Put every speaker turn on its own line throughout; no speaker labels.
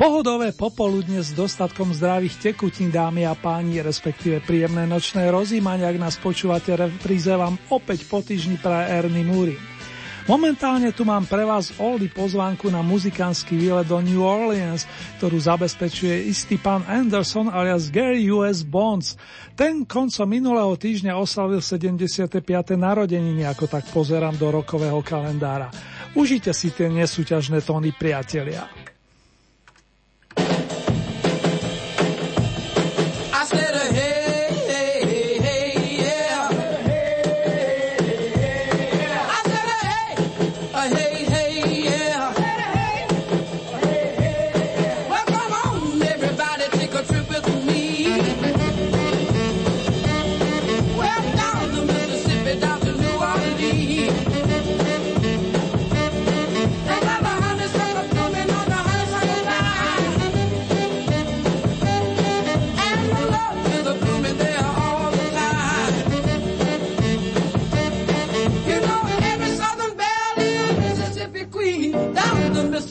Pohodové popoludne s dostatkom zdravých tekutín, dámy a páni, respektíve príjemné nočné rozímanie, ak nás počúvate, repríze vám opäť po týždni pre Ernie Múry. Momentálne tu mám pre vás Oldy pozvánku na muzikánsky výlet do New Orleans, ktorú zabezpečuje istý pán Anderson alias Gary U.S. Bonds. Ten koncom minulého týždňa oslavil 75. narodeniny, ako tak pozerám do rokového kalendára. Užite si tie nesúťažné tóny, priatelia.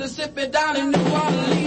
Mississippi, down in New Orleans.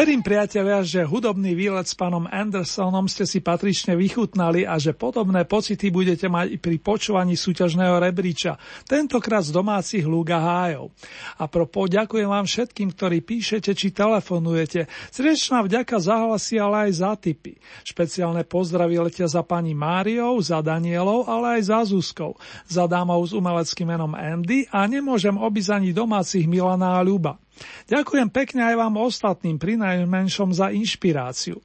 Verím, priatelia, že hudobný výlet s pánom Andersonom ste si patrične vychutnali a že podobné pocity budete mať i pri počúvaní súťažného rebríča, tentokrát z domácich lúk a hájov. A propo, ďakujem vám všetkým, ktorí píšete či telefonujete. Srdečná vďaka za hlasy, ale aj za tipy. Špeciálne pozdravy letia za pani Máriou, za Danielou, ale aj za Zuzkou, za dámou s umeleckým menom Andy a nemôžem obísť ani domácich Milana a Ľuba. Ďakujem pekne aj vám ostatným pri najmenšom za inšpiráciu.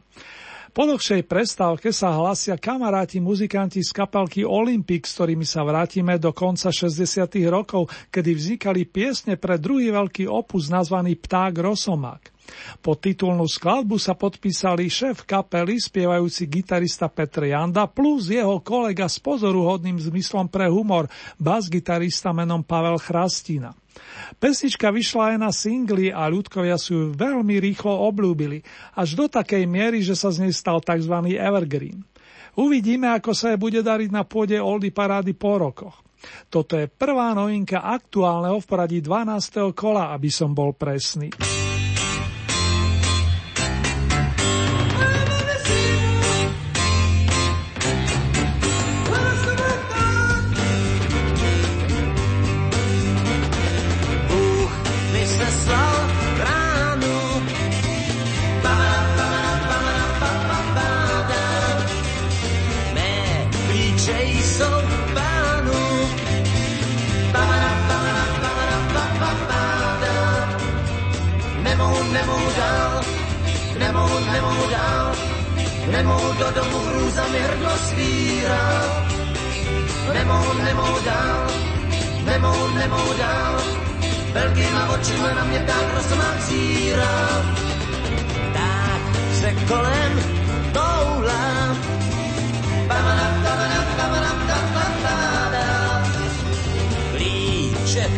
Po dlhšej prestávke sa hlasia kamaráti muzikanti z kapelky Olympic, s ktorými sa vrátime do konca 60. rokov, kedy vznikali piesne pre druhý veľký opus nazvaný Pták Rosomak. Po titulnú skladbu sa podpísali šéf kapely, spievajúci gitarista Petr Janda, plus jeho kolega s pozoruhodným zmyslom pre humor, bas-gitarista menom Pavel Chrastina. Pesnička vyšla aj na singly a ľudkovia sú ju veľmi rýchlo obľúbili, až do takej miery, že sa z nej stal tzv. evergreen. Uvidíme, ako sa je bude dariť na pôde Oldy parády po rokoch. Toto je prvá novinka aktuálneho v poradí 12. kola, aby som bol presný. že jsou pánů. Babara, babara, babara, babara.
Nemohu, nemohu dál, nemohu, nemohu dál, nemohu do domu hrůzami hrdlo svírá. Nemohu, nemohu dál, nemohu, nemohu dál, velkýma očima na mě tak rozmach zírá. Tak se kolem toulám,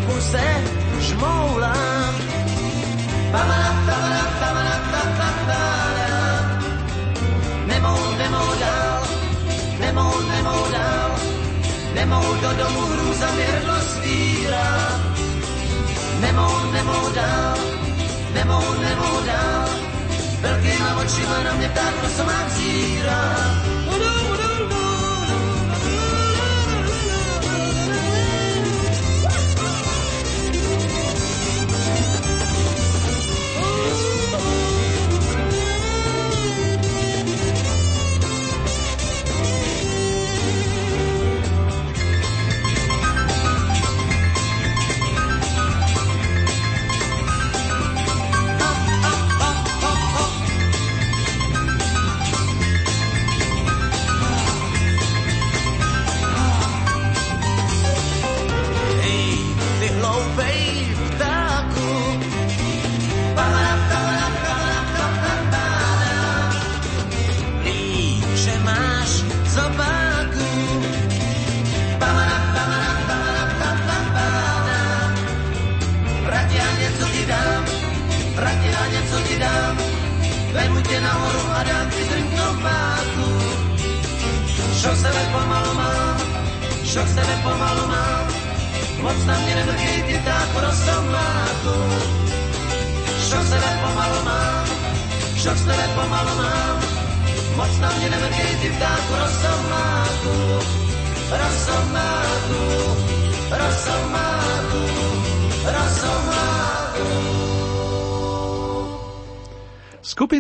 Kuse žmoulám, Nemohu, nemohu dál, nemohu, nemohu dál, nemohu do domu hrůzami hrdlo svírá. Nemohu, nemohu dál, nemohu dál, velkýma očima na mě pták rosomák zírá.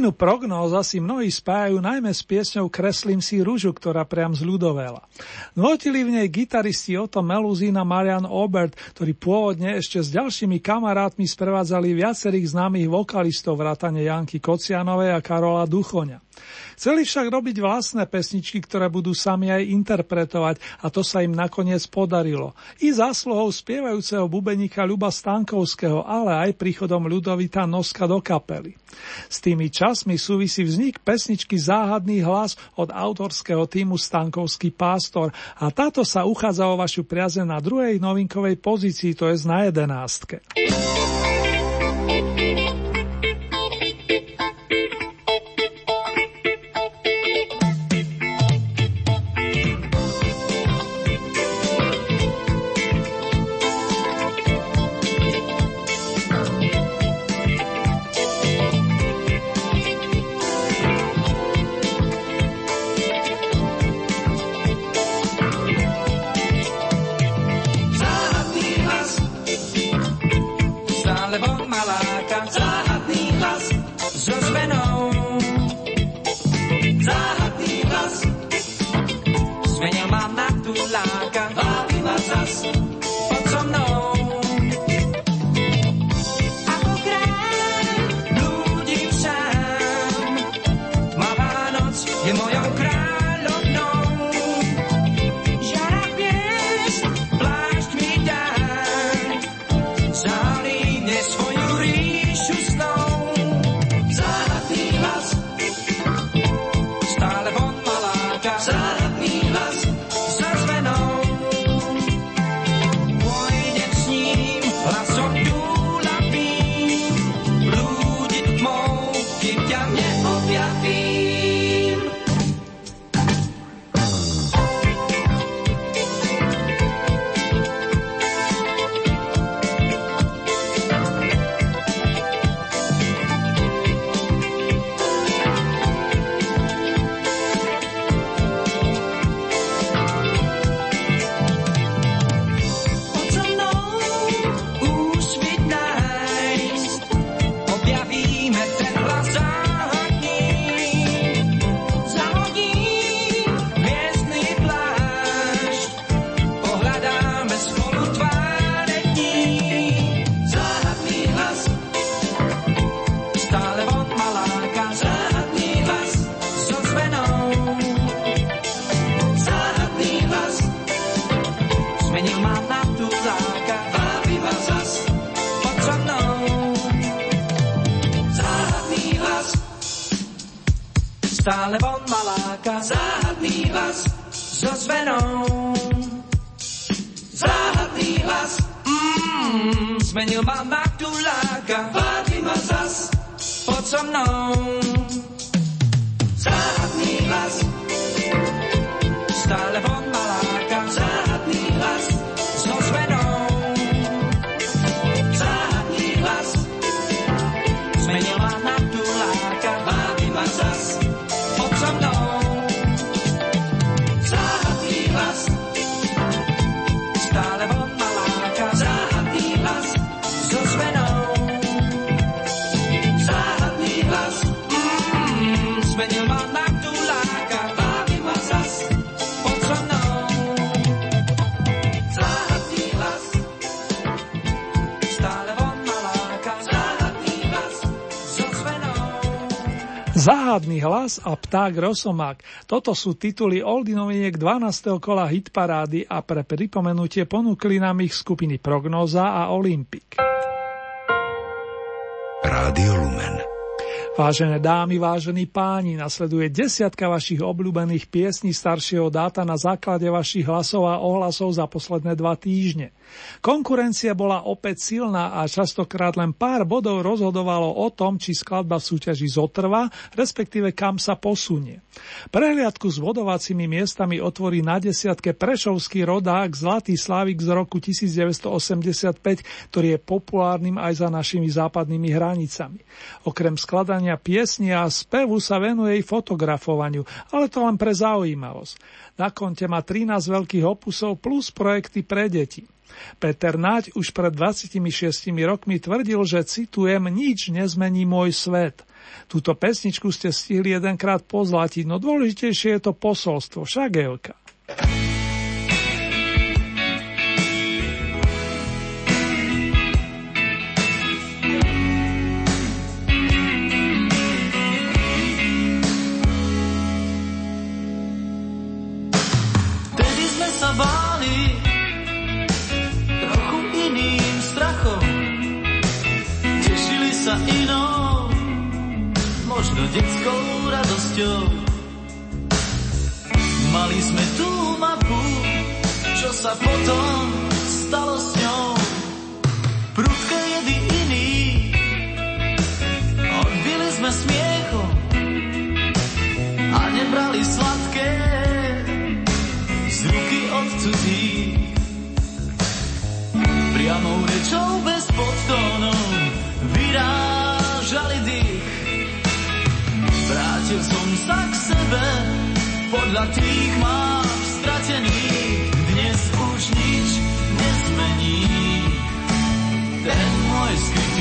Skupinu Prognóz asi mnohí spájajú najmä s piesňou Kreslím si rúžu, ktorá priam zľudovela. Notili v nej gitaristi Otto Meluzín a Marian Obert, ktorí pôvodne ešte s ďalšími kamarátmi sprevádzali viacerých známych vokalistov vrátane Janky Kocianovej a Karola Duchoňa. Chceli však robiť vlastné pesničky, ktoré budú sami aj interpretovať a to sa im nakoniec podarilo. I zásluhou spievajúceho bubeníka Ľuba Stankovského, ale aj príchodom Ľudovita Noska do kapely. S tými časmi súvisí vznik pesničky Záhadný hlas od autorského týmu Stankovský pástor a táto sa uchádza o vašu priaze na druhej novinkovej pozícii, to je na jedenástke.
some known. Záhadný hlas
a pták Rosomák. Toto sú tituly Oldy noviniek 12. kola hitparády a pre pripomenutie ponúkli nám ich skupiny Prognóza a Olympik.
Rádio Lumen.
Vážené dámy, vážení páni, nasleduje desiatka vašich obľúbených piesní staršieho dáta na základe vašich hlasov a ohlasov za posledné dva týždne. Konkurencia bola opäť silná a častokrát len pár bodov rozhodovalo o tom, či skladba v súťaži zotrvá, respektíve kam sa posunie. Prehliadku s vodovacími miestami otvorí na desiatke prešovský rodák Zlatý Slávik z roku 1985, ktorý je populárnym aj za našimi západnými hranicami. Okrem skladania piesni a spevu sa venuje i fotografovaniu, ale to len pre zaujímavosť. Na konte má 13 veľkých opusov plus projekty pre deti. Peter Naď už pred 26 rokmi tvrdil, že citujem, nič nezmení môj svet. Túto pesničku ste stihli jedenkrát pozlatiť, no dôležitejšie je to posolstvo, však Elka.
Inou, možno detskou radosťou. Mali sme tú mapu, čo sa potom stalo s ňou. Prudké jedy iný, odbili sme smiechom Vrátil som sa k sebe podľa tých mám stratených. Dnes už nič nezmení. Ten môj skrytý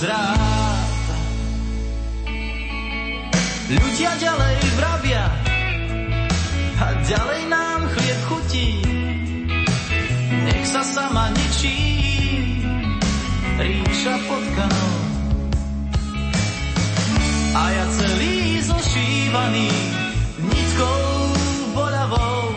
zrád. Ľudia ďalej vravia a ďalej nám chlieb chutí. Nech sa sama ničí ríša potkanou. A ja celý zošívaný nitkou boľavou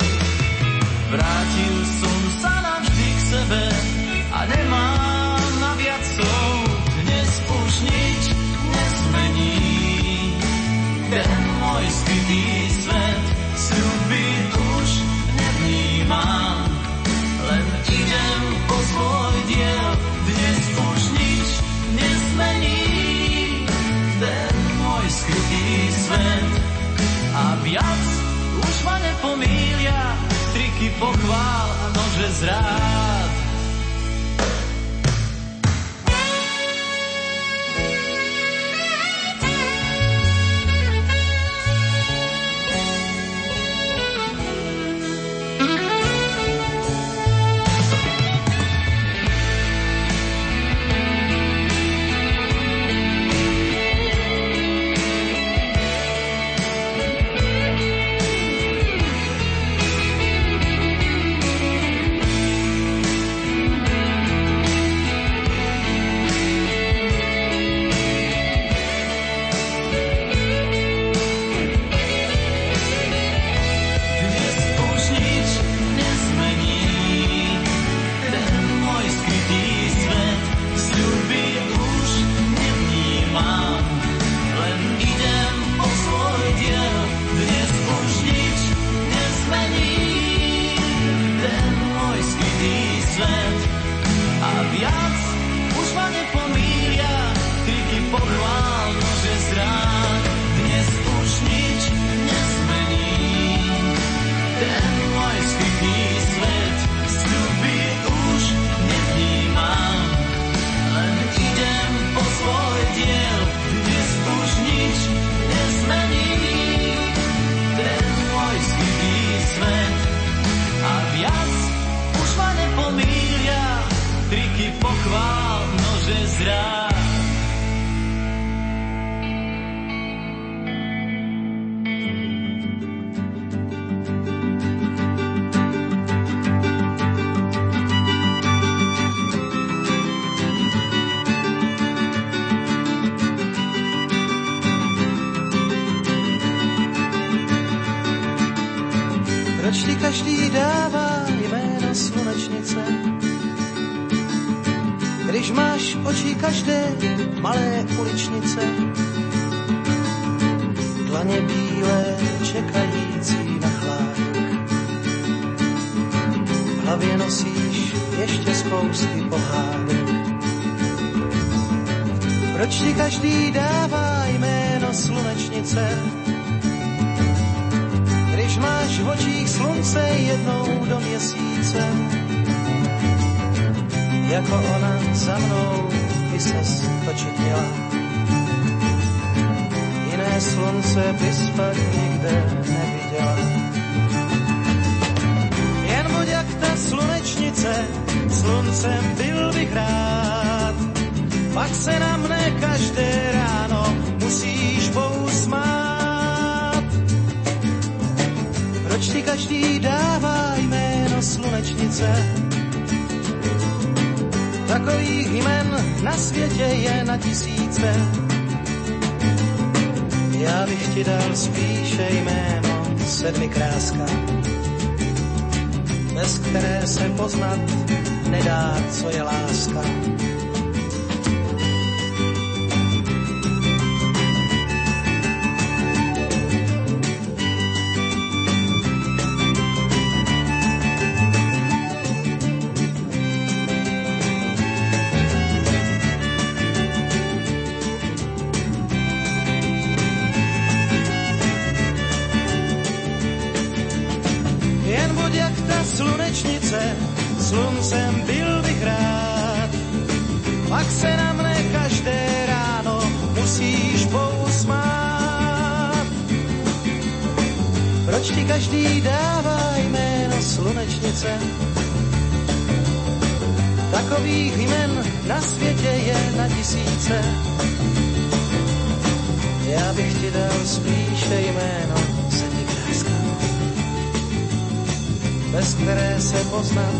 bez které se poznat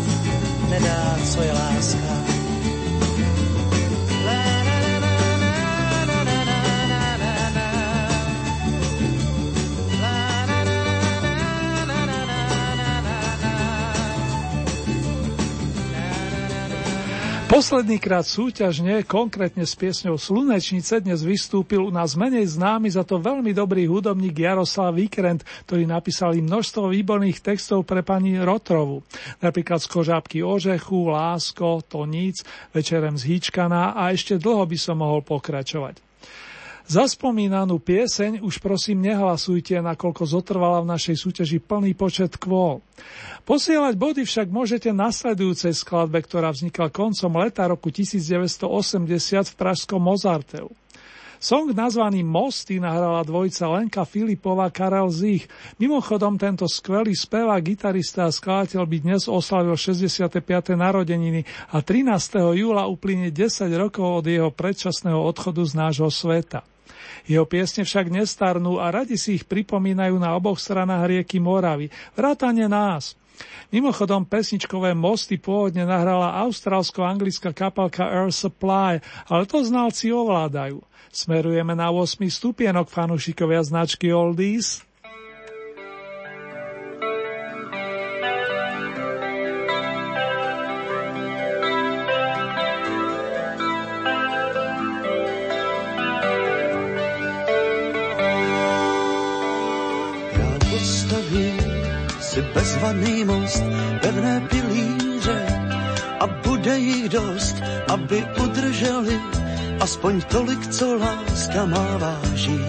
nedá, co je láska.
Posledný krát súťažne, konkrétne s piesňou Slunečnice, dnes vystúpil u nás menej známy za to veľmi dobrý hudobník Jaroslav Vikrent, ktorý napísali množstvo výborných textov pre pani Rotrovu. Napríklad z Kožábky Ožechu, Lásko, To nic, Večerem z Hýčkana a ešte dlho by som mohol pokračovať. Za spomínanú pieseň už prosím nehlasujte, nakoľko zotrvala v našej súťaži plný počet kvôl. Posielať body však môžete nasledujúcej skladbe, ktorá vznikla koncom leta roku 1980 v pražskom Mozarteu. Song nazvaný Mosty nahrala dvojica Lenka Filipová Karel Zich. Mimochodom tento skvelý spevák, gitarista a skladateľ by dnes oslavil 65. narodeniny a 13. júla uplynie 10 rokov od jeho predčasného odchodu z nášho sveta. Jeho piesne však nestarnú a radi si ich pripomínajú na oboch stranách rieky Moravy, vrátane nás. Mimochodom, pesničkové mosty pôvodne nahrala austrálsko-anglická kapelka Air Supply, ale to znalci ovládajú. Smerujeme na 8. stupienok fanúšikovia značky Oldies.
Bezvadný most, pevné pilíře a bude jich dost, aby udrželi aspoň tolik, co láska má váží.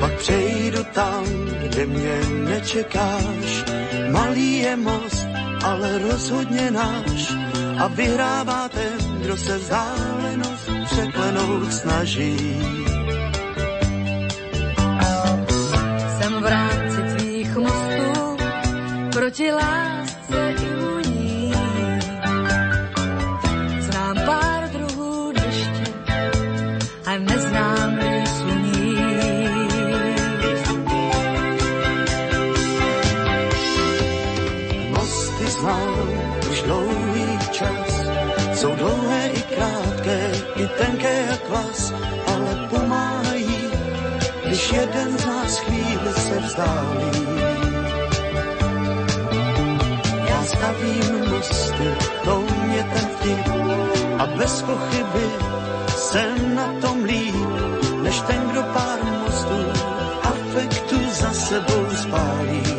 Pak přejdu tam, kde mě nečekáš, malý je most, ale rozhodně náš a vyhrává ten, kdo se vzdálenost překlenout snaží.
proti lásce imunní. Znám pár druhů deště a neznám sluní.
Znám už dlouhý čas, jsou dlouhé i krátké, i tenké jak vás, ale pomáhají, když jeden z nás chvíli se vzdálí. bez pochyby jsem na tom líp, než ten, kdo pár mostů afektu za sebou spálí.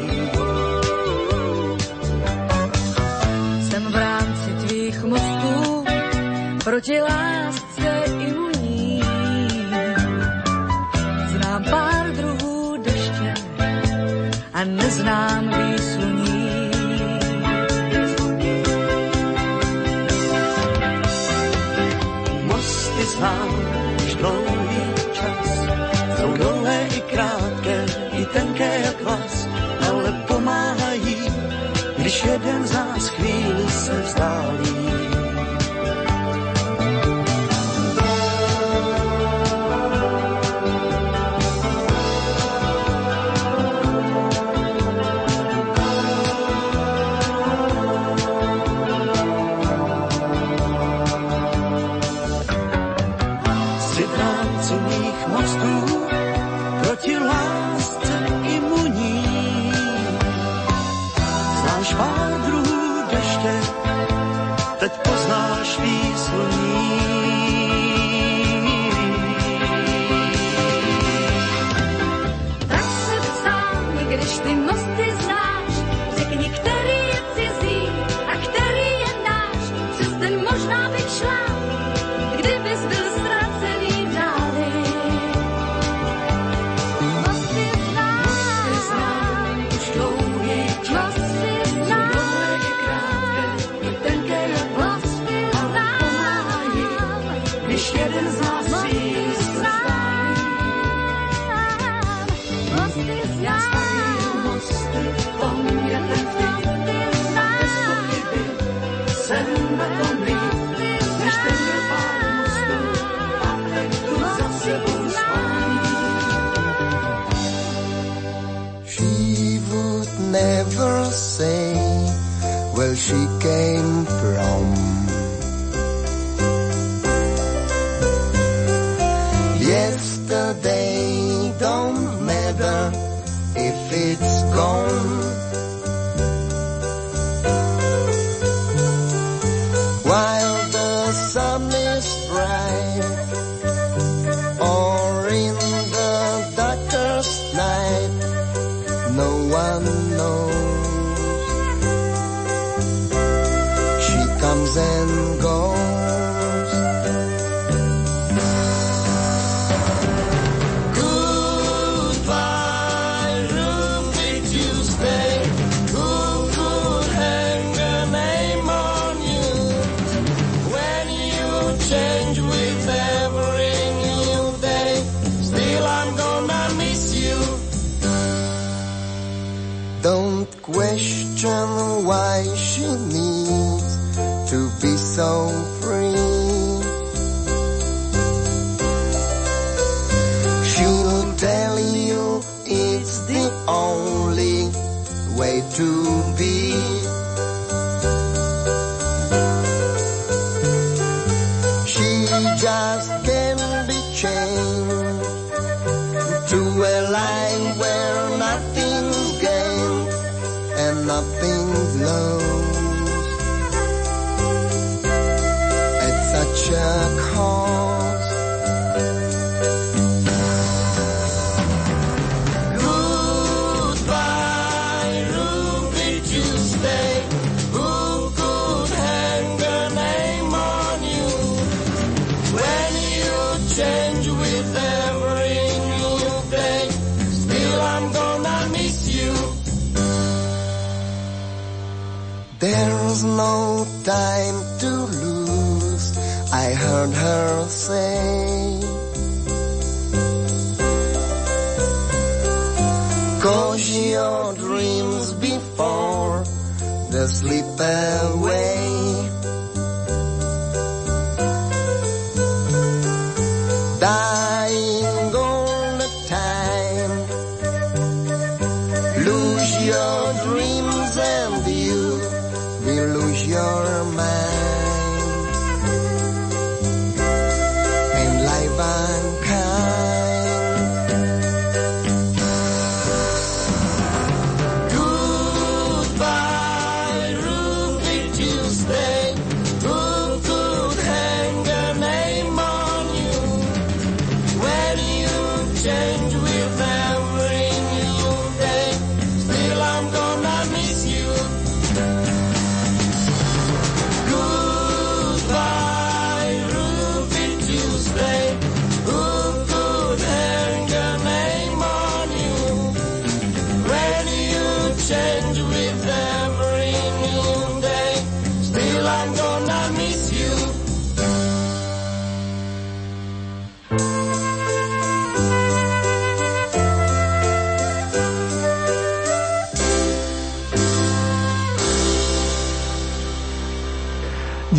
každém z nás chvíli se
vzdá. so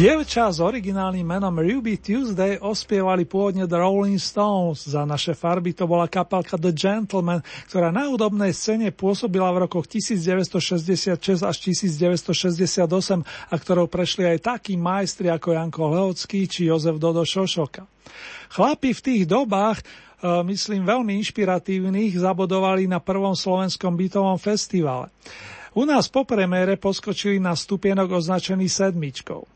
Dievča s originálnym menom Ruby Tuesday ospievali pôvodne The Rolling Stones. Za naše farby to bola kapelka The Gentleman, ktorá na hudobnej scéne pôsobila v rokoch 1966 až 1968 a ktorou prešli aj takí majstri ako Janko Lehocký či Jozef Dodo Šošoka. Chlapi v tých dobách e, myslím veľmi inšpiratívnych, zabodovali na prvom slovenskom bytovom festivale. U nás po premiére poskočili na stupienok označený sedmičkou.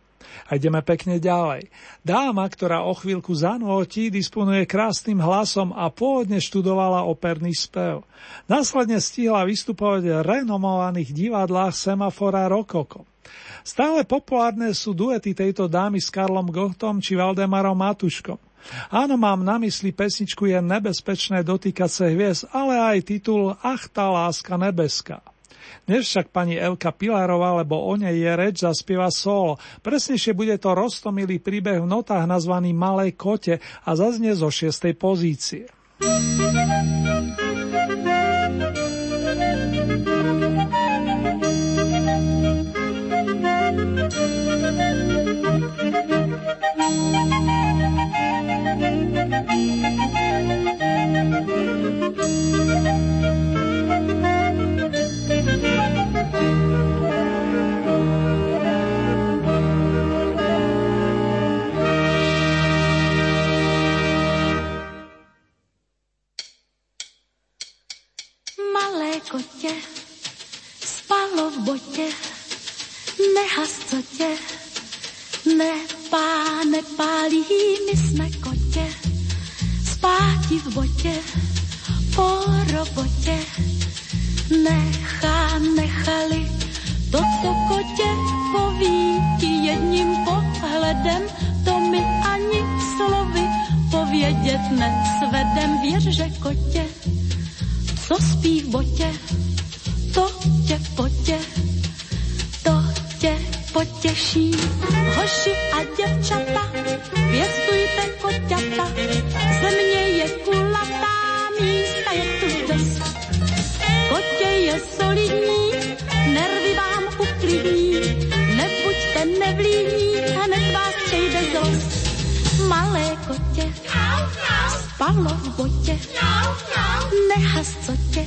A ideme pekne ďalej. Dáma, ktorá o chvíľku zanúti, disponuje krásnym hlasom a pôvodne študovala operný spev. Následne stihla vystupovať v renomovaných divadlách Semafora Rokoko. Stále populárne sú duety tejto dámy s Karlom Gochtom či Valdemarom Matuškom. Áno, mám na mysli pesničku Je nebezpečné dotýkať sa hviezd, ale aj titul Ach, tá láska nebeská. Dnes však pani Elka Pilarová, lebo o nej je reč, zaspieva solo. Presnejšie bude to roztomilý príbeh v notách nazvaný Malej kote a zaznie zo šiestej pozície.
Kotě, spalo v botě, nehas co tě, nepá, nepálí, my jsme kotě, spáti v botě, po robotě, nechá, nechali, to, co kotě poví ti jedním pohledem, to mi ani slovy povědět nesvedem, věř, že kotě co spí v botě, to tě potě, to tě potěší. Hoši a děvčata, pěstujte koťata, země je kulatá, místa je tu dost. Kotě je solidní, nervy vám uklidní, nebuďte nevlídní, hned vás přejde zlost. Malé kotě, spalo v botě, nehas co tě,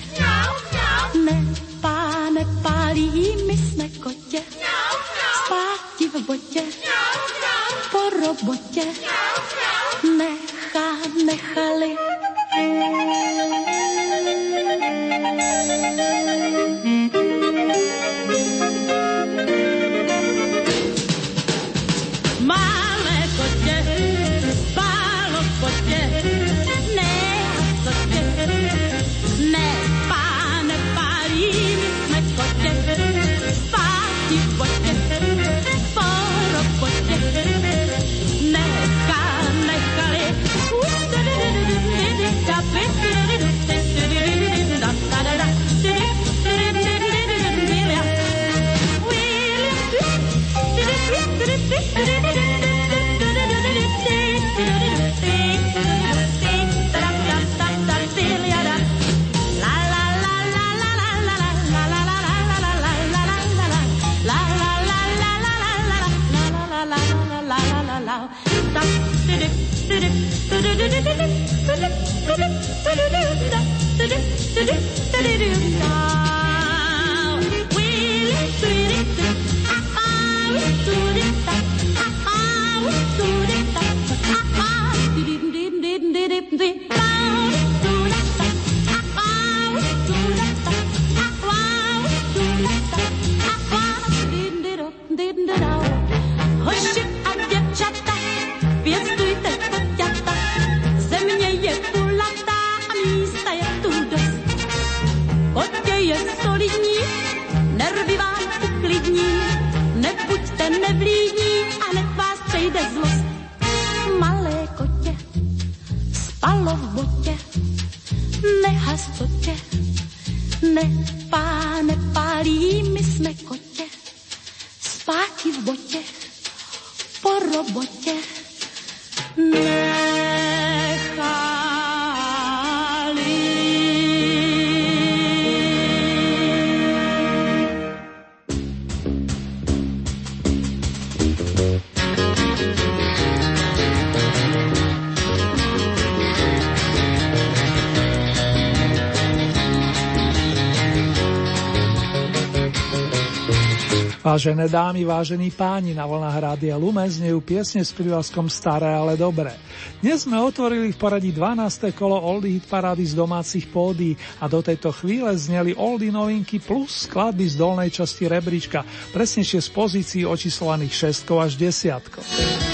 Vážené dámy, vážení páni, na vlnách Rádia Lumen znejú piesne s prívlaskom Staré, ale dobré. Dnes sme otvorili v poradí 12. kolo Oldy Hit parády z domácich pódy a do tejto chvíle zneli Oldy novinky plus skladby z dolnej časti rebríčka, presnejšie z pozícií očíslovaných 6 až 10.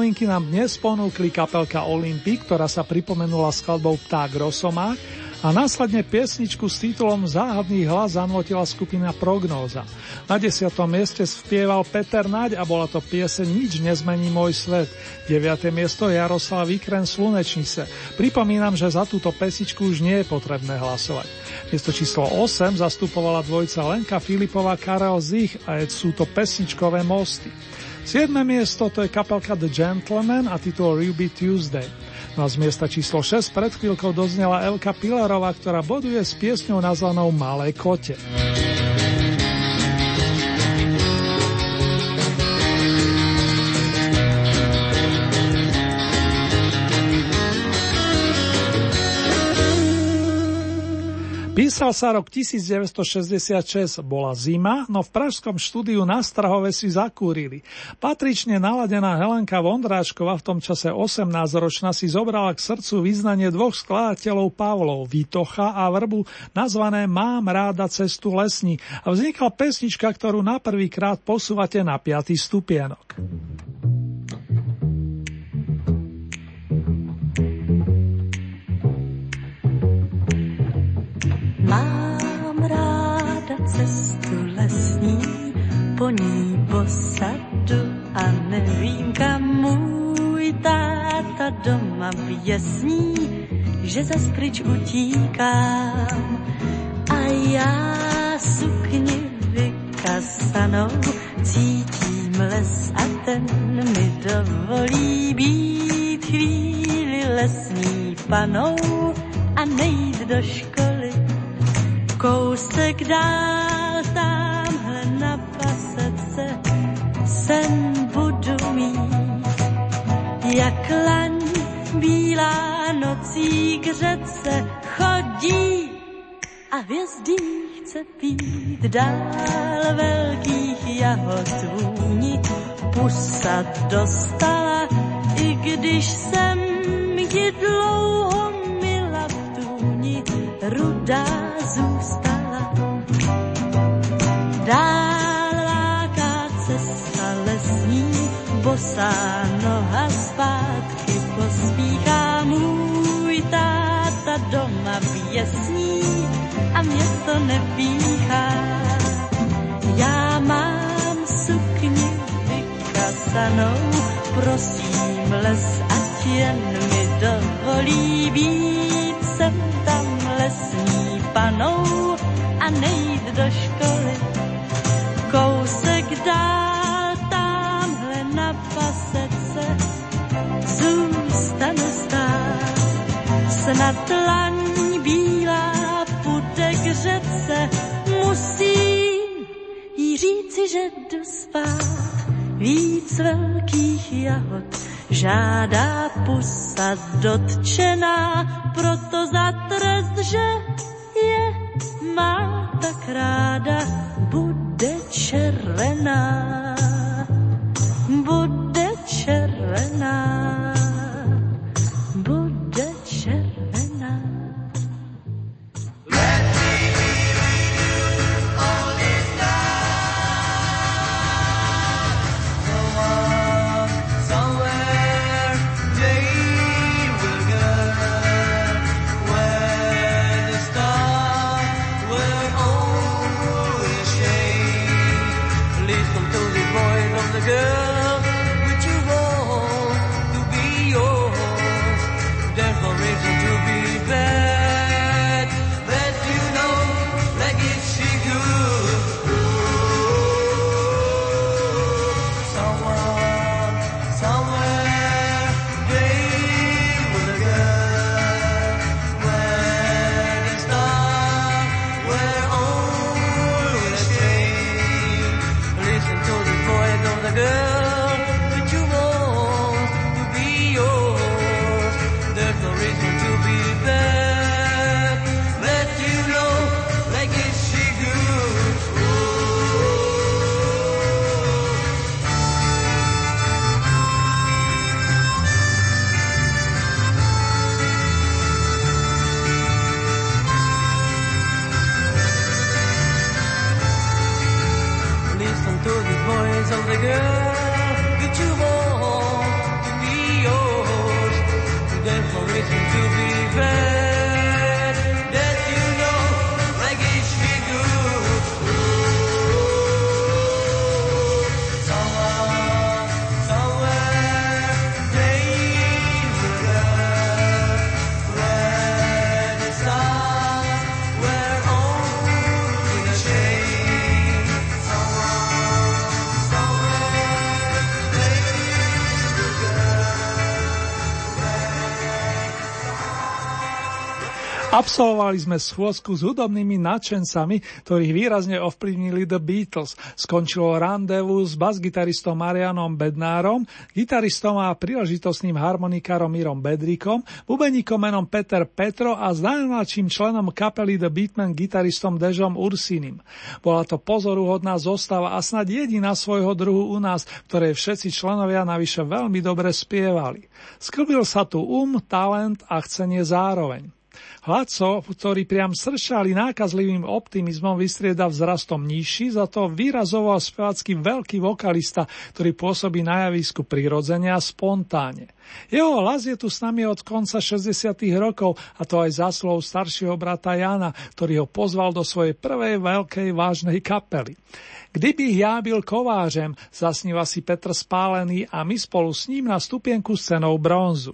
Novinky nám dnes ponúkli kapelka Olympic, ktorá sa pripomenula skladbou Pták Rosomák a následne piesničku s titulom Záhadný hlas zanotila skupina Prognóza. Na desiatom mieste spieval Peter Naď a bola to pieseň Nič nezmení môj svet. 9. miesto Jaroslav Vikren Slunečnice. Pripomínam, že za túto pesičku už nie je potrebné hlasovať. Miesto číslo 8 zastupovala dvojica Lenka Filipová Karel Zich a sú to pesničkové mosty. 7. miesto to je kapelka The Gentleman a titul Ruby Tuesday. No a z miesta číslo 6 pred chvíľkou doznela Elka Pilarová, ktorá boduje s piesňou nazvanou Malé kote. Písal sa rok 1966, bola zima, no v pražskom štúdiu na Strahove si zakúrili. Patrične naladená Helenka Vondráčková v tom čase 18-ročná si zobrala k srdcu význanie dvoch skladateľov Pavlov, Vitocha a Vrbu, nazvané Mám ráda cestu lesní a vznikla pesnička, ktorú na prvýkrát posúvate na 5. stupienok.
Cestu lesní, po ní posadu a nevím kam můj táta doma běsní, že zas pryč utíkám. A já sukni vykasanou cítím les a ten mi dovolí být chvíli lesní panou a nejít do školy kousek dál tamhle na pasece sen budu mít. Jak laň bílá nocí k řece chodí a hvězdí chce pít dál velkých jahod vůni. Pusa dostala, i když jsem ji dlouho mila v tůni, rudá zůstala. Dál láká cesta lesní, bosá noha zpátky pospíchá můj táta doma běsní a mě to nepíchá. Já mám sukni vykasanou, prosím les, ať jen mi dovolí být sem tam lesní panou a nejít do školy. Snad laň bílá půjde k řece, musím jí říci, že jdu spát. Víc velkých jahod žádá pusa dotčená, proto za trest, že je má tak ráda, bude červená, bude červená.
Absolvovali sme schôzku s hudobnými nadšencami, ktorých výrazne ovplyvnili The Beatles. Skončilo randevu s basgitaristom Marianom Bednárom, gitaristom a príležitostným harmonikárom Mírom Bedrikom, bubeníkom menom Peter Petro a s najmladším členom kapely The Beatmen gitaristom Dežom Ursinim. Bola to pozoruhodná zostava a snad jediná svojho druhu u nás, ktoré všetci členovia navyše veľmi dobre spievali. Sklbil sa tu um, talent a chcenie zároveň. Hladco, ktorý priam sršali nákazlivým optimizmom, vystrieda vzrastom nižší, za to výrazovo a spevacký veľký vokalista, ktorý pôsobí na javisku prirodzene a spontáne. Jeho hlas je tu s nami od konca 60. rokov, a to aj zaslov staršieho brata Jana, ktorý ho pozval do svojej prvej veľkej vážnej kapely. Kdybych ja byl kovářem, zasníva si Petr Spálený a my spolu s ním na stupienku s cenou bronzu.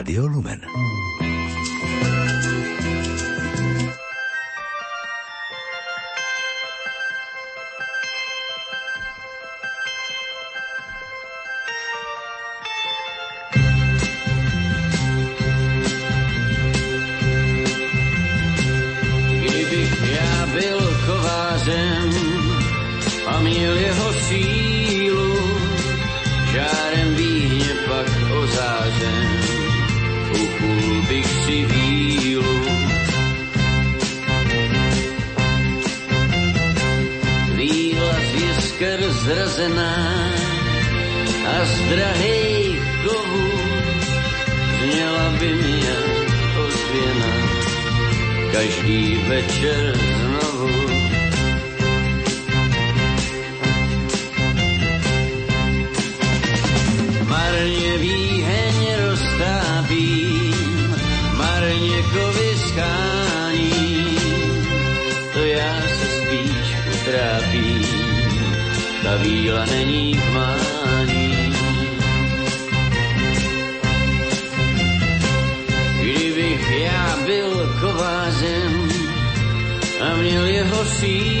Rádio Lumen.
Kdybych já byl kovářem a měl jeho sílu, zrazená a z drahých kovů zněla by jak ozvěna každý večer znovu. Víla není mání. Kdybych já byl kovářem a měl jeho sílu,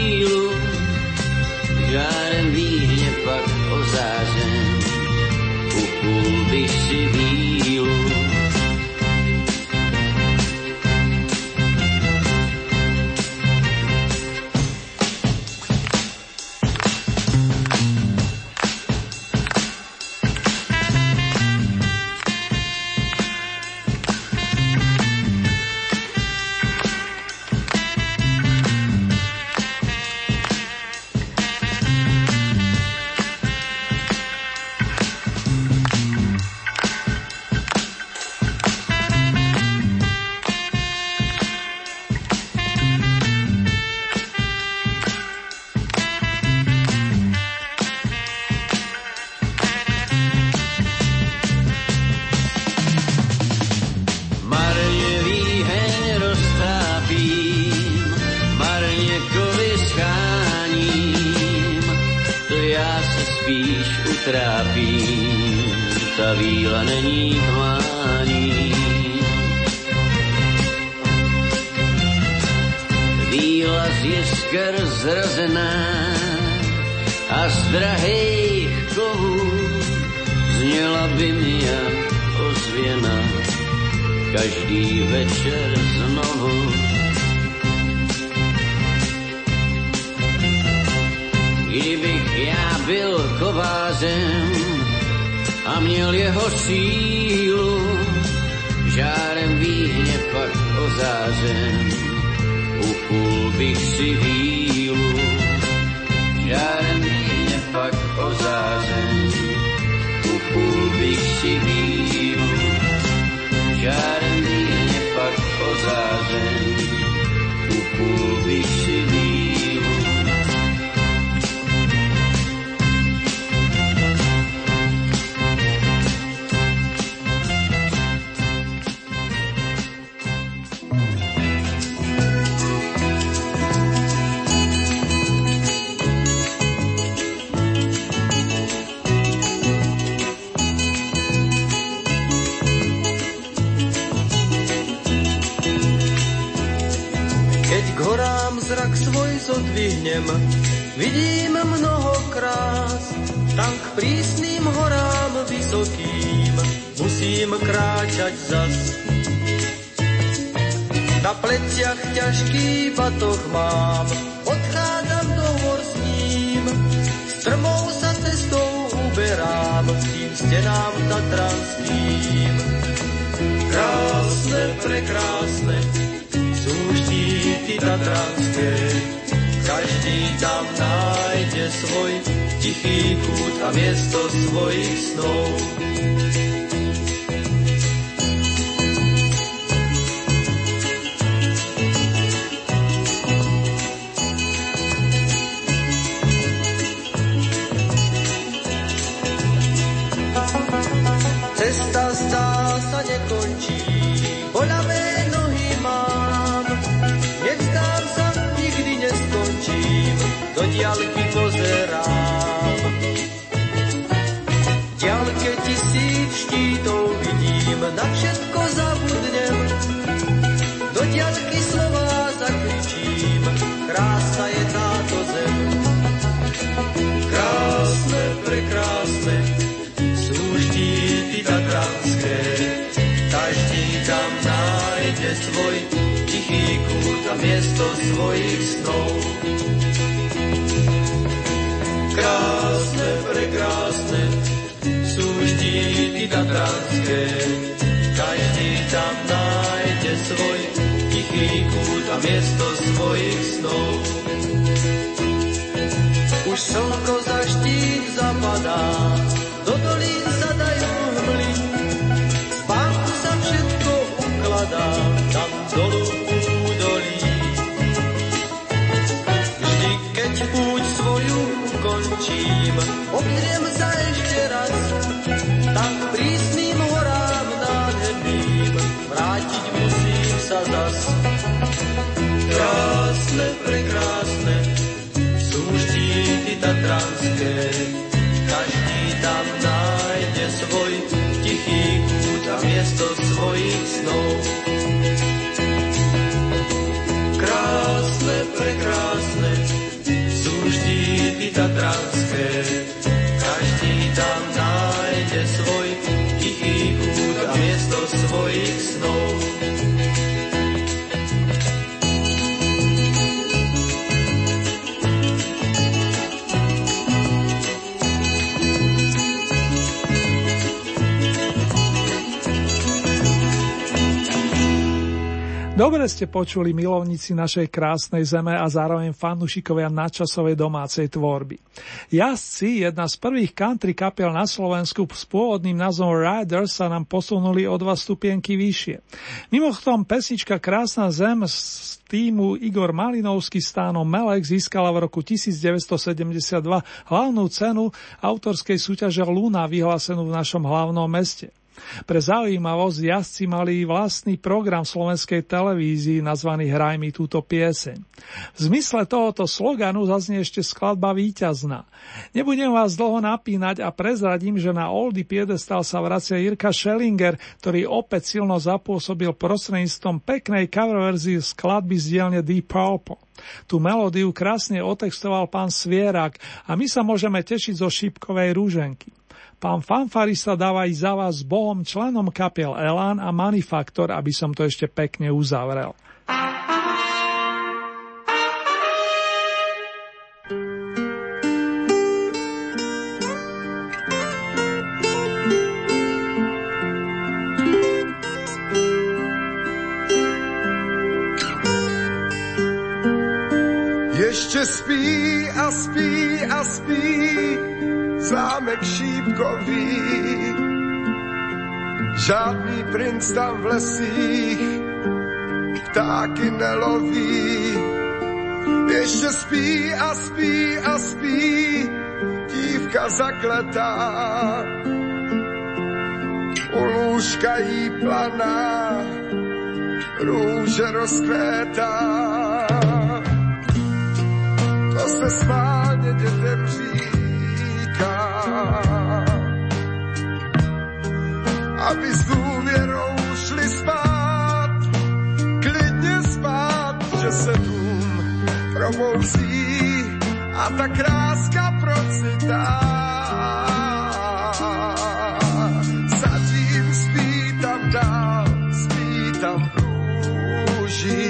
tam nájde svoj tichý kút a miesto svojich snov. Na všetko zabudnem. Do diaľky slova zakričím, krásna je táto zem. Krásne, prekrásne, sú štíty tatranské, každý tam nájde svoj tichý kút a miesto svojich snov. Krásne, prekrásne, sú štíty tatranské, tam nájde svoj tichý kút a miesto svojich snov. Už slnko za štít zapadá, do dolín sa dajú hmly. Spánku sa všetko ukladá, tam dolu údolí. Vždy, keď púť svoju ukončím, obzriem sa ešte raz, Krásne, prekrásne, sú štíty tatranské, každý tam nájde svoj tichý kút a miesto svojich snov. Krásne, prekrásne, sú štíty tatranské, každý tam nájde svoj tichý kút a miesto svojich snov.
Dobre ste počuli milovníci našej krásnej zeme a zároveň fanúšikovia nadčasovej domácej tvorby. Jazdci, jedna z prvých country kapiel na Slovensku s pôvodným názvom Riders sa nám posunuli o dva stupienky vyššie. Mimochodom pesnička Krásna zem z týmu Igor Malinovský stánom Melek získala v roku 1972 hlavnú cenu autorskej súťaže Luna vyhlásenú v našom hlavnom meste. Pre zaujímavosť jazdci mali vlastný program slovenskej televízii nazvaný Hraj mi túto pieseň. V zmysle tohoto sloganu zaznie ešte skladba víťazná. Nebudem vás dlho napínať a prezradím, že na Oldy piedestal sa vracia Jirka Schellinger, ktorý opäť silno zapôsobil prostredníctvom peknej coververzie skladby z dielne Deep Purple. Tú melódiu krásne otextoval pán Svierak a my sa môžeme tešiť zo šípkovej rúženky. Pán fanfarista dáva i za vás Bohom členom kapiel Elán a Manifaktor, aby som to ešte pekne uzavrel.
Ještě spí a spí zámek šípkový. Žádný princ tam v lesích ptáky neloví. Ještě spí a spí a spí dívka zakletá. U lůžka jí planá, růže rozkvétá. To se schválně dětem říká, aby s důvěrou šli spát, klidně spát, že se dům probouzí a ta kráska procitá. Zatím spítam dál, spítam v rúži.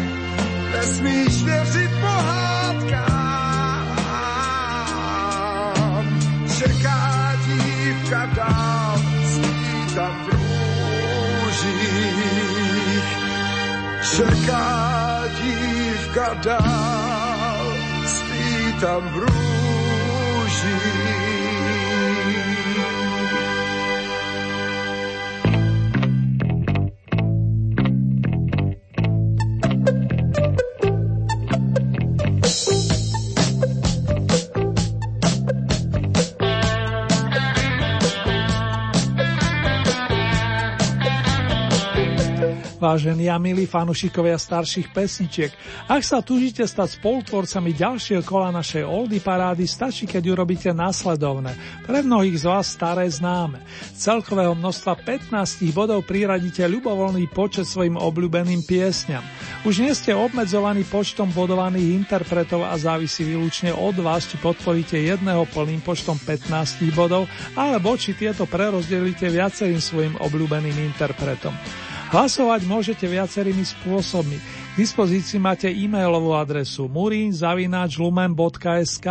nesmíš věřit pohádkám. Čeká dívka dál, spí tam v růžích. Čeká dívka dál, spí tam v růžích.
Vážení a milí fanušikovia starších pesničiek, ak sa túžite stať spolutvorcami ďalšieho kola našej Oldy parády, stačí, keď urobíte následovné. Pre mnohých z vás staré známe. Celkového množstva 15 bodov priradíte ľubovoľný počet svojim obľúbeným piesňam. Už nie ste obmedzovaní počtom bodovaných interpretov a závisí výlučne od vás, či podporíte jedného plným počtom 15 bodov, alebo či tieto prerozdelíte viacerým svojim obľúbeným interpretom. Hlasovať môžete viacerými spôsobmi. K dispozícii máte e-mailovú adresu murinzavináčlumen.sk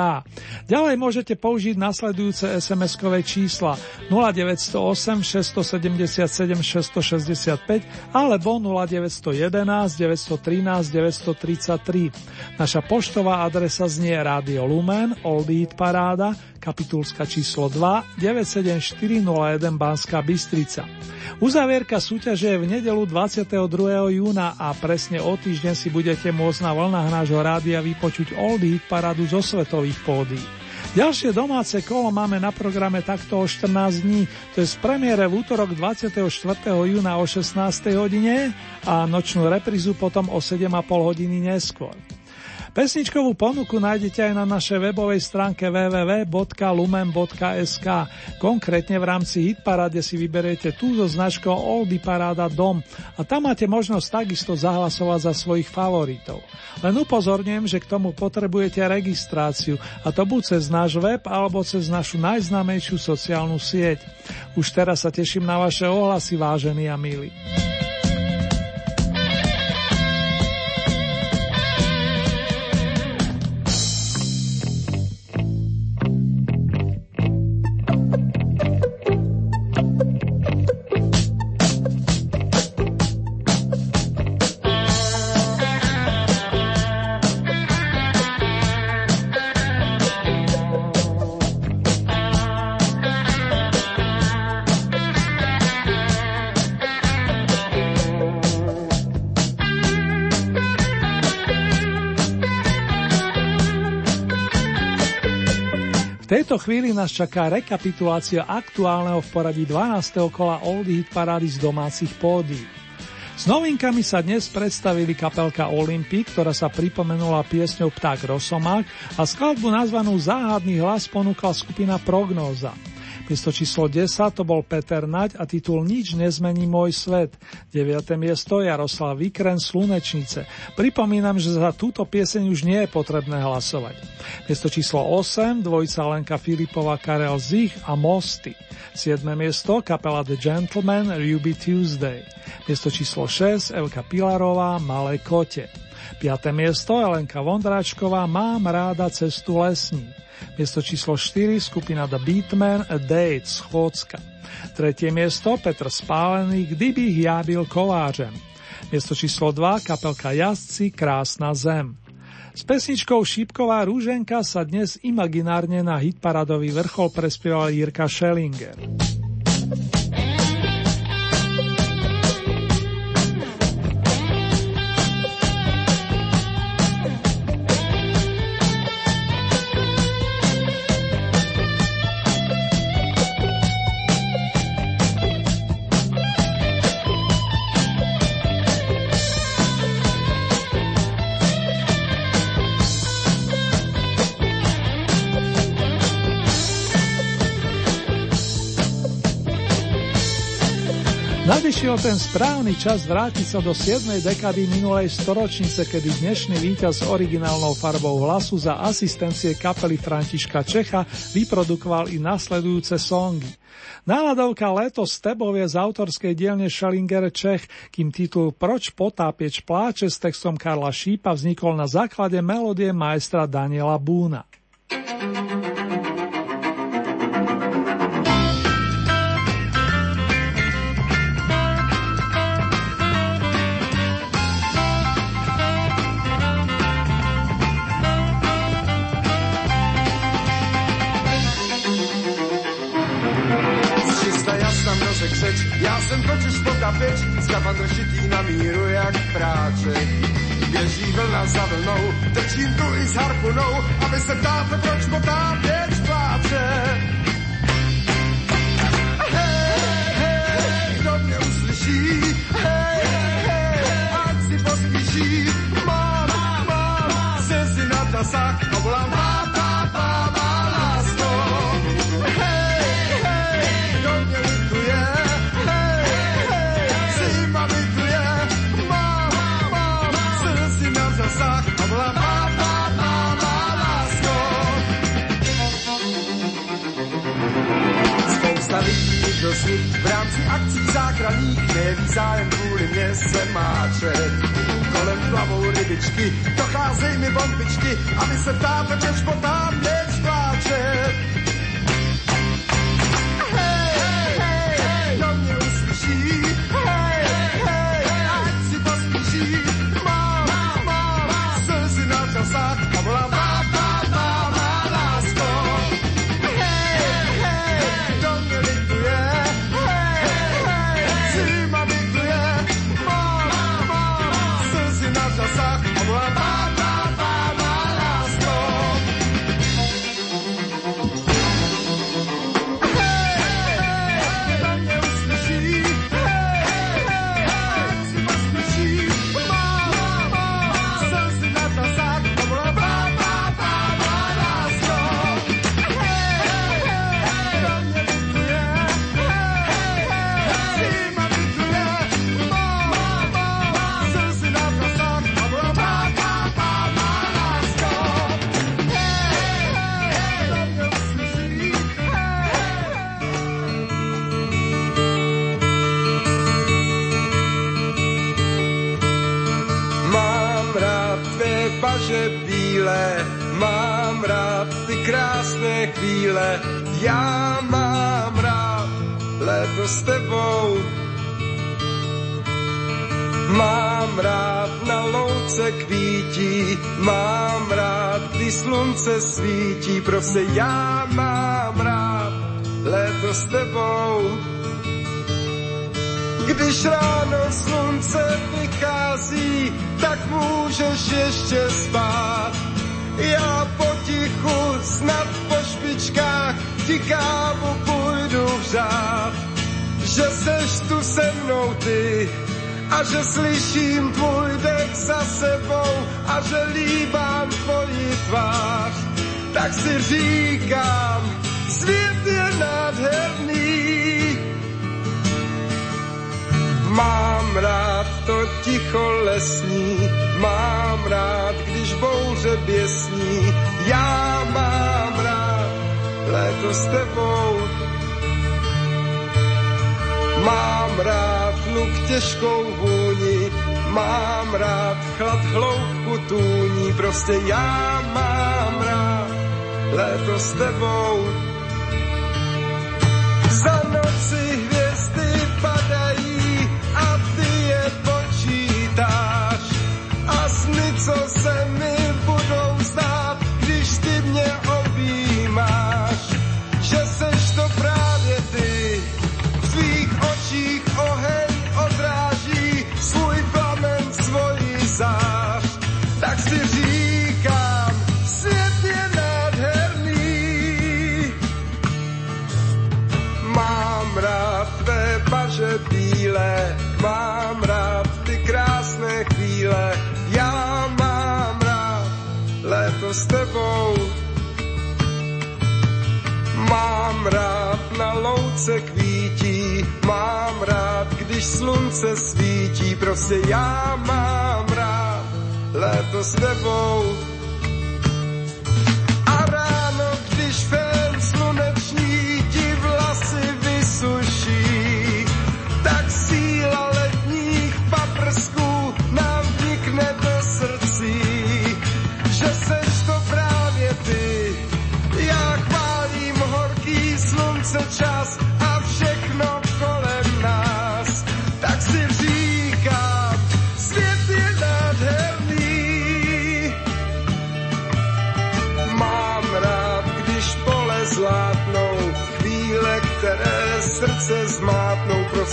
Ďalej môžete použiť nasledujúce SMS-kové čísla 0908 677 665 alebo 0911 913 933. Naša poštová adresa znie Radio Lumen, Old Eat Paráda, kapitulska číslo 2, 97401 Banská Bystrica. Uzavierka súťaže je v nedelu 22. júna a presne o týždeň si budete môcť na vlnách nášho rádia vypočuť Old Hit parádu zo svetových pódy. Ďalšie domáce kolo máme na programe takto o 14 dní, to je z premiére v útorok 24. júna o 16. hodine a nočnú reprízu potom o 7,5 hodiny neskôr. Pesničkovú ponuku nájdete aj na našej webovej stránke www.lumen.sk. Konkrétne v rámci Hitparáde si vyberiete tú so značkou Oldy Paráda Dom a tam máte možnosť takisto zahlasovať za svojich favoritov. Len upozorňujem, že k tomu potrebujete registráciu a to buď cez náš web alebo cez našu najznámejšiu sociálnu sieť. Už teraz sa teším na vaše ohlasy, vážení a milí. Chvíli nás čaká rekapitulácia aktuálneho v poradí 12. kola Oldie Hit parády z domácich pódií.
S novinkami sa dnes predstavili kapelka Olympic, ktorá sa pripomenula piesňou Pták Rosomák a skladbu nazvanú Záhadný hlas ponúkla skupina Prognóza. Miesto číslo 10 to bol Peter Naď a titul Nič nezmení môj svet. 9. miesto Jaroslav Vikren Slunečnice. Pripomínam, že za túto pieseň už nie je potrebné hlasovať. Miesto číslo 8 dvojica Lenka Filipova Karel Zich a Mosty. 7. miesto kapela The Gentleman Ruby Tuesday. Miesto číslo 6 Elka Pilarová Malé kote. 5. miesto Elenka Vondráčková Mám ráda cestu lesní. Miesto číslo 4 skupina The Beatman A Date z Chôdzka. Tretie miesto Petr Spálený Kdybych ja byl kovářem. Miesto číslo 2 kapelka Jazdci Krásna zem. S pesničkou Šípková rúženka sa dnes imaginárne na hitparadový vrchol prespieval Jirka Schellinger. Nadišiel ten správny čas vrátiť sa do 7. dekady minulej storočnice, kedy dnešný víťaz s originálnou farbou hlasu za asistencie kapely Františka Čecha vyprodukoval i nasledujúce songy. Náladovka Leto s tebou je z autorskej dielne Schellinger Čech, kým titul Proč potápieč pláče s textom Karla Šípa vznikol na základe melódie majstra Daniela Búna.
S tebou. Když ráno slunce vychází, tak můžeš ještě spát. Já potichu snad po špičkách ti kávu půjdu vřát, že seš tu se mnou ty
a že slyším tvůj dech za sebou a že líbám tvoji tvář, tak si říkám, svět je nádherný. Mám rád to ticho lesní, mám rád, když bouře běsní, já mám rád léto s tebou. Mám rád luk těžkou vůni, mám rád chlad hloubku tůní, prostě já mám rád léto s tebou. Za noci Mám rád na louce kvítí, mám rád, když slunce svítí, prostě já mám rád léto s tebou.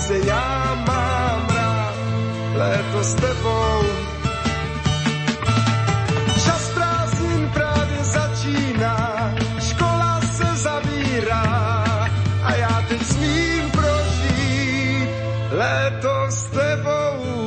Prostě já mám rád léto s tebou. Čas prázdnin právě začíná, škola se zavírá a já teď smím prožít léto s tebou.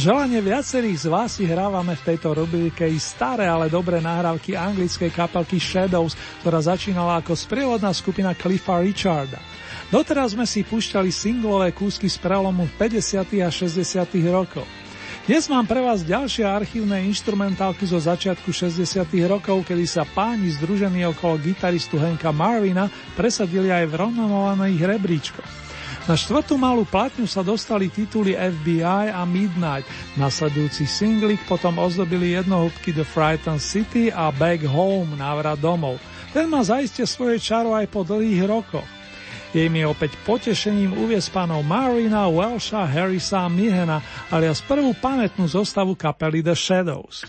Želanie viacerých z vás si hrávame v tejto rubrike i staré, ale dobré nahrávky anglickej kapelky Shadows, ktorá začínala ako sprievodná skupina Cliffa Richarda. Doteraz sme si púšťali singlové kúsky z prelomu 50. a 60. rokov. Dnes mám pre vás ďalšie archívne instrumentálky zo začiatku 60. rokov, kedy sa páni združení okolo gitaristu Henka Marvina presadili aj v rovnomovaných rebríčkoch. Na štvrtú malú platňu sa dostali tituly FBI a Midnight. Nasledujúci singlik potom ozdobili jednohúbky The Frightened City a Back Home, návrat domov. Ten má zaiste svoje čaro aj po dlhých rokoch. Je mi opäť potešením uviesť pánov Marina, Welsha, Harrisa a Mihena, alias prvú pamätnú zostavu kapely The Shadows.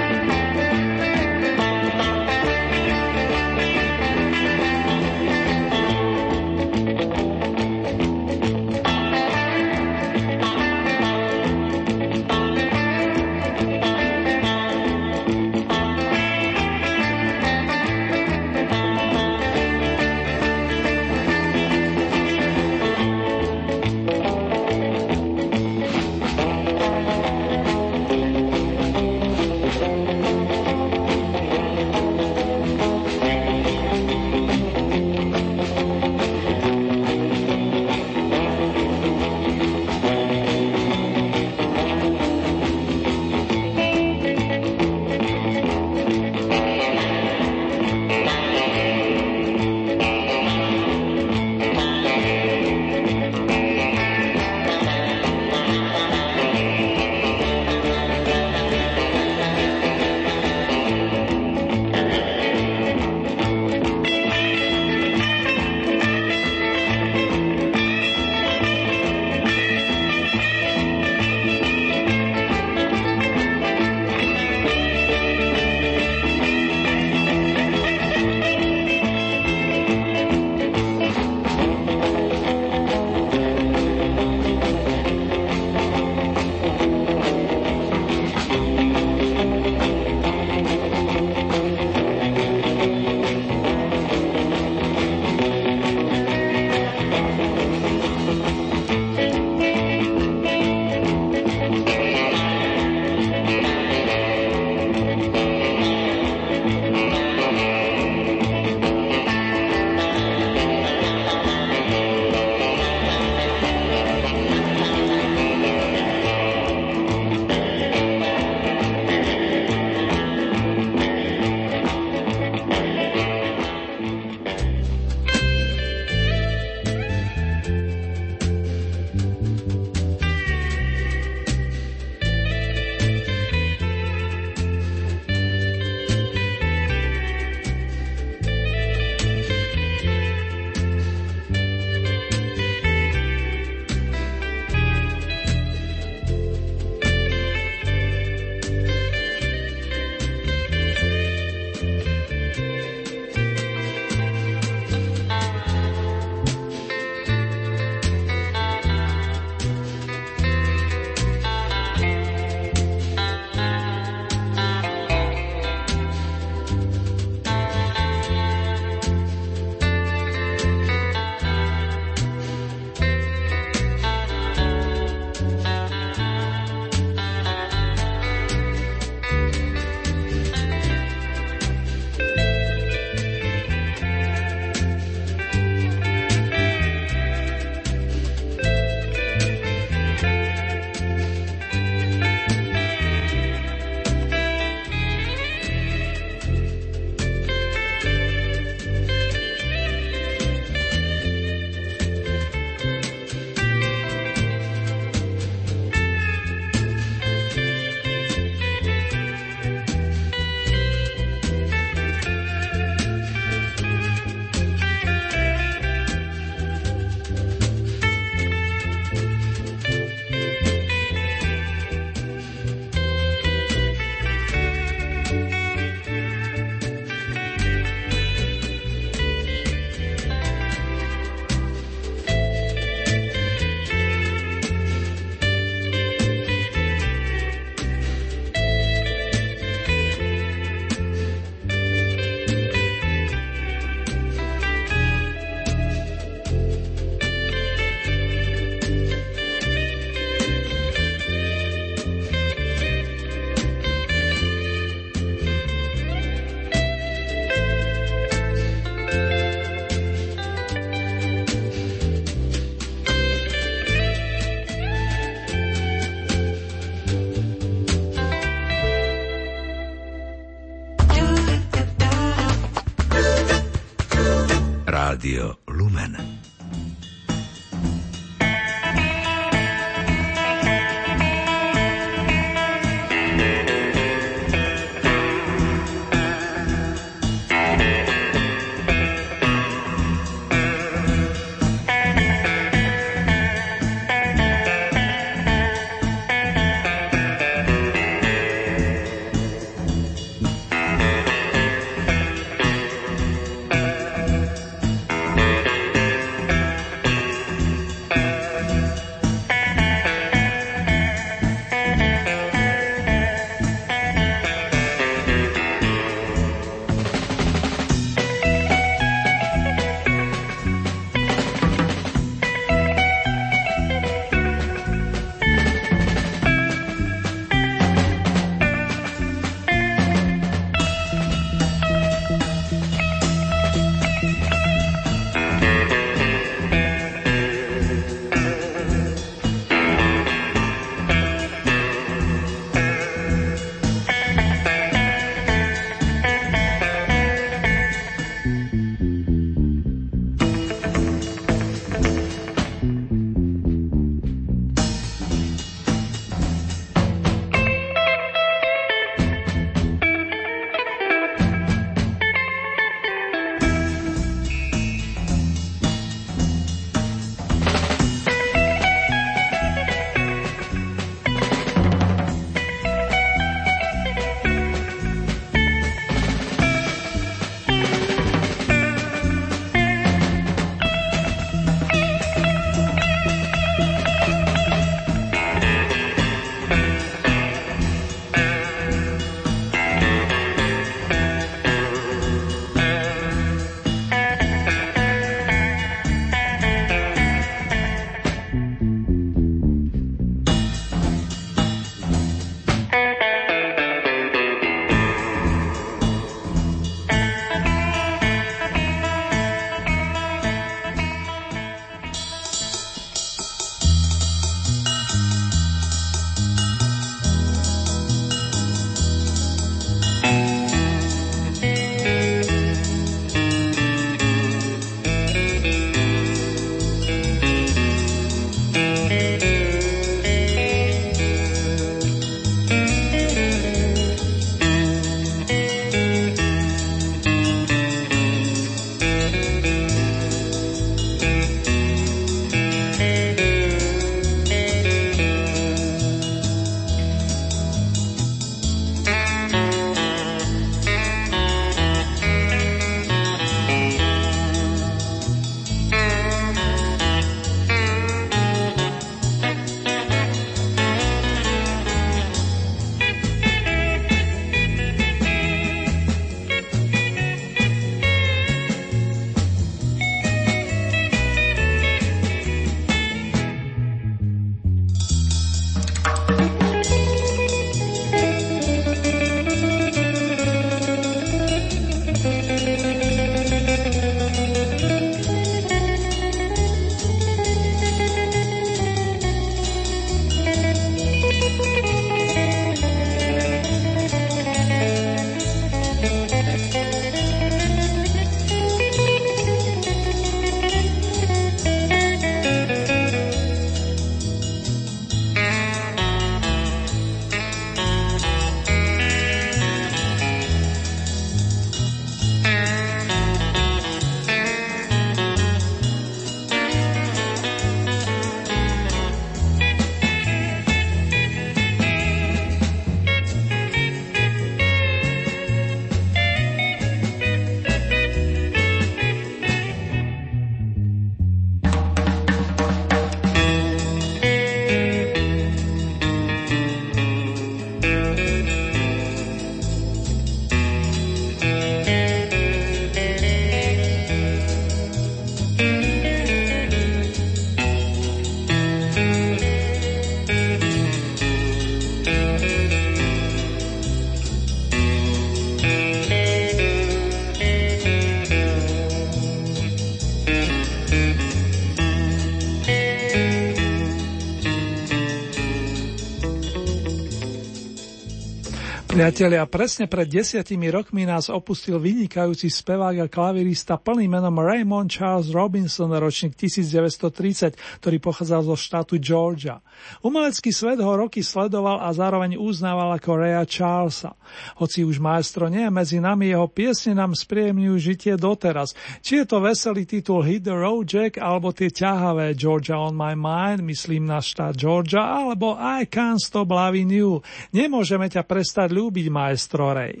Priatelia, presne pred desiatimi rokmi nás opustil vynikajúci spevák a klavirista plným menom Raymond Charles Robinson, ročník 1930, ktorý pochádzal zo štátu Georgia. Umelecký svet ho roky sledoval a zároveň uznával ako Raya Charlesa. Hoci už maestro nie je medzi nami, jeho piesne nám spríjemňujú žitie doteraz. Či je to veselý titul Hit the Road Jack, alebo tie ťahavé Georgia on my mind, myslím na štát Georgia, alebo I can't stop loving you. Nemôžeme ťa prestať ľúbiť maestro Ray.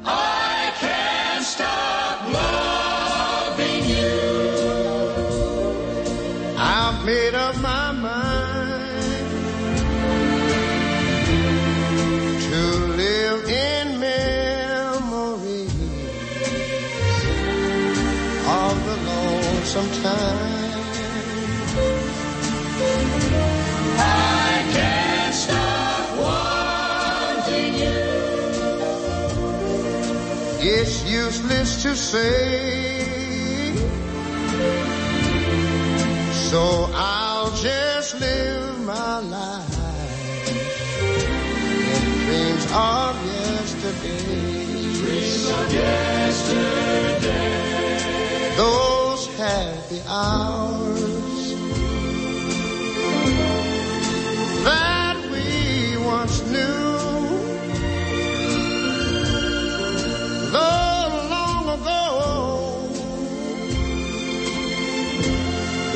I
to say. So I'll just live my life in dreams of yesterday.
Dreams of yesterday.
Those happy hours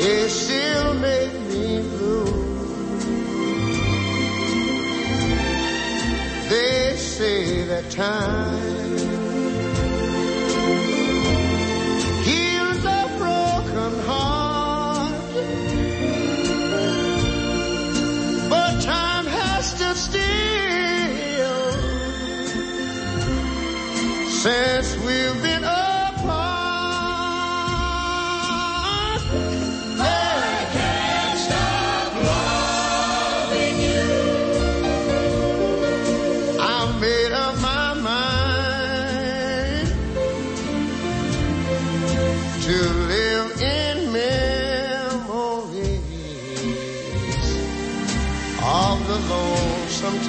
They still make me blue. They say that time heals a broken heart, but time has since we've been.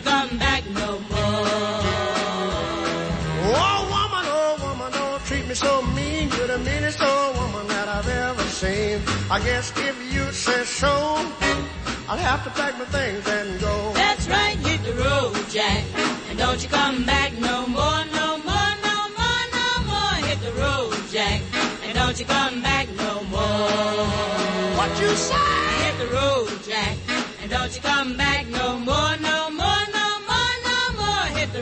you
come back no more.
Oh, woman, oh, woman, don't treat me so mean. You're the meanest old woman that I've ever seen. I guess if you say so, I'll have to pack my things and go.
That's right, hit the road, Jack, and don't you come back no more, no more, no more, no more. Hit the road, Jack, and don't you come back no more.
What you say?
Hit the road, Jack, and don't you come back no more, no more, no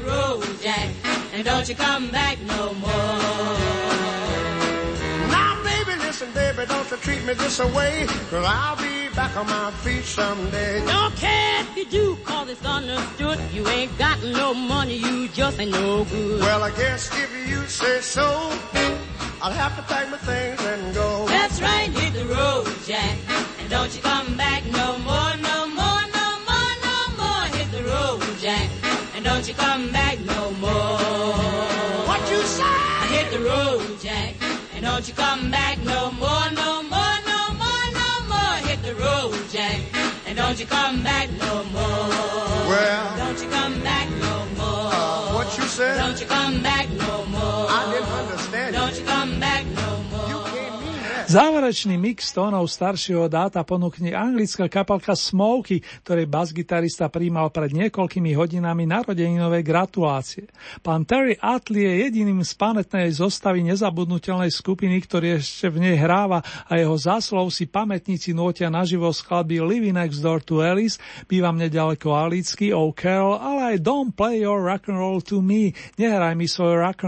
road, Jack, and don't you come back no more.
Now, baby, listen, baby, don't you treat me this away. Cause I'll be back on my feet someday.
Don't care if you do, cause it's understood. You ain't got no money, you just ain't no good.
Well, I guess if you say so, I'll have to pack my things and go.
That's right, hit the road, Jack. And don't you come back no more, no more, no come back no more.
What you say?
I Hit the road, Jack. And don't you come back no more, no more, no more, no more. Hit the road, Jack. And don't you come back no more.
Well,
Don't you come back no more.
uh, what you said?
Don't you come back
Záverečný mix tónov staršieho dáta ponúkne anglická kapelka Smokey, ktorej basgitarista príjmal pred niekoľkými hodinami narodeninové gratulácie. Pán Terry Atley je jediným z pamätnej zostavy nezabudnutelnej skupiny, ktorý ešte v nej hráva a jeho záslov si pamätníci nútia naživo skladby Living Next Door to Alice, bývam nedaleko Alicky, Carol, ale aj Don't Play Your Rock and Roll to Me, nehraj mi svoj rock.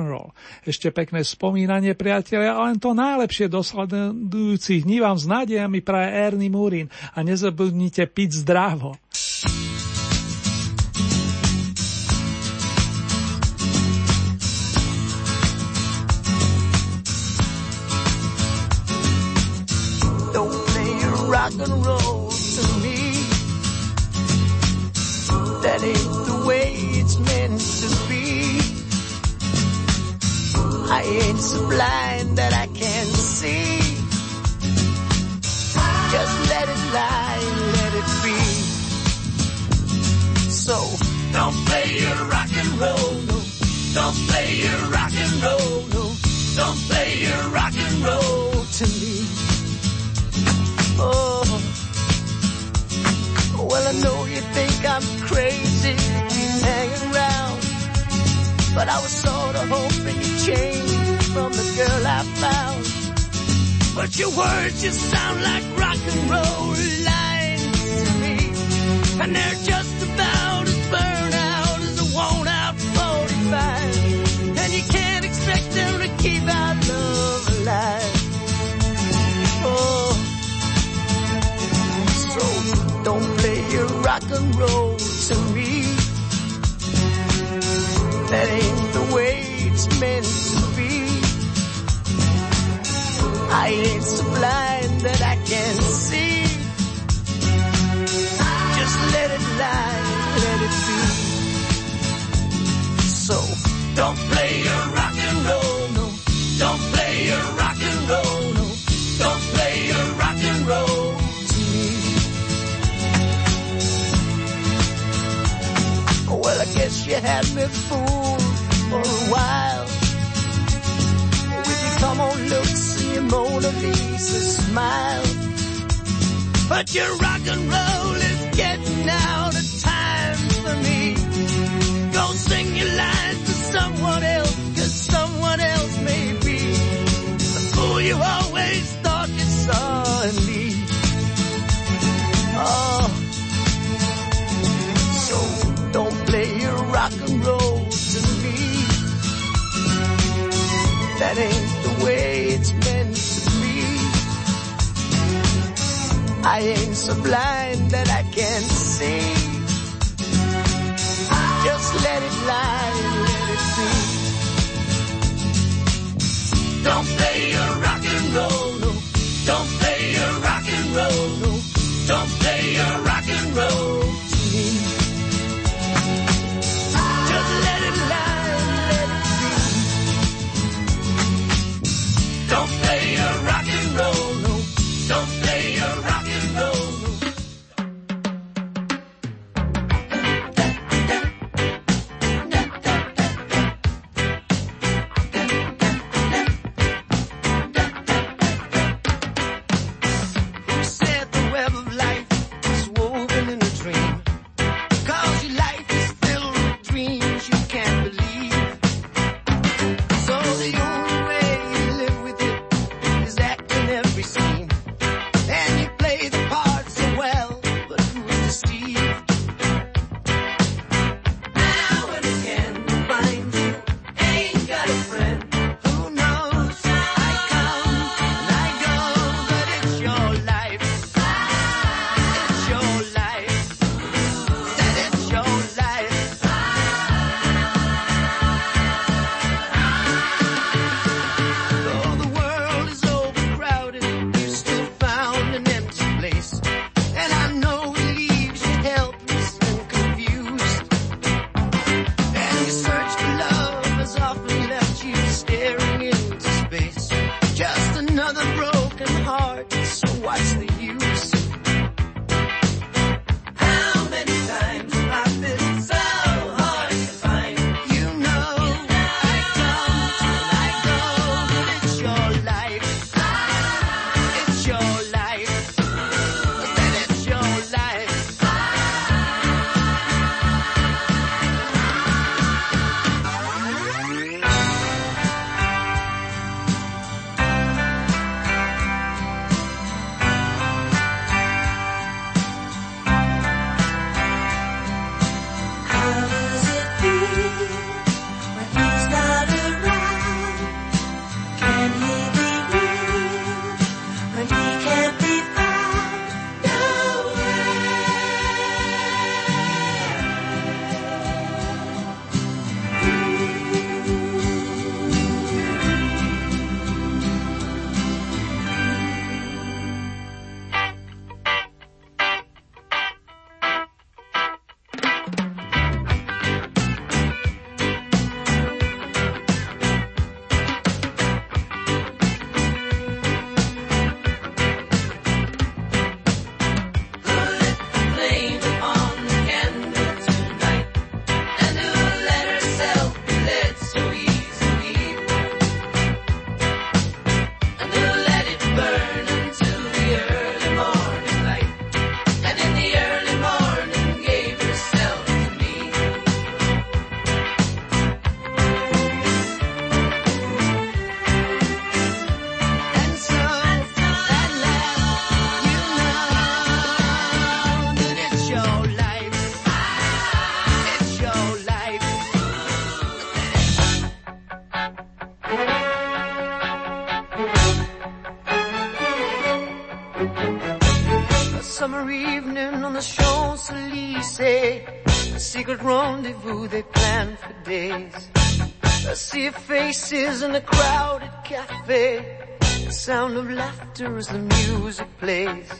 Ešte pekné spomínanie, priatelia, a len to najlepšie do sledujúcich dní vám s nádejami praje Ernie Murin a nezabudnite piť zdravo.
Rock and roll to me. That ain't the way it's meant to be. I ain't so blind that I lie, let it be. So don't play your rock and roll, no. Don't play your rock and roll, no. Don't play your rock and roll to me. Oh, well, I know you think I'm crazy hanging around, but I was sort of hoping you'd change from the girl I. But your words just sound like rock and roll lines to me, and they're just about as burned out as a worn out 45, and you can't expect them to keep our love alive. Oh. So don't play your rock and roll smile. But your rock and roll so blind that I can't see. Just let it lie, let it be. Don't play your rock and roll, no. Don't play your rock and roll, no. Don't play your rock and roll cafe. The sound of laughter as the music plays.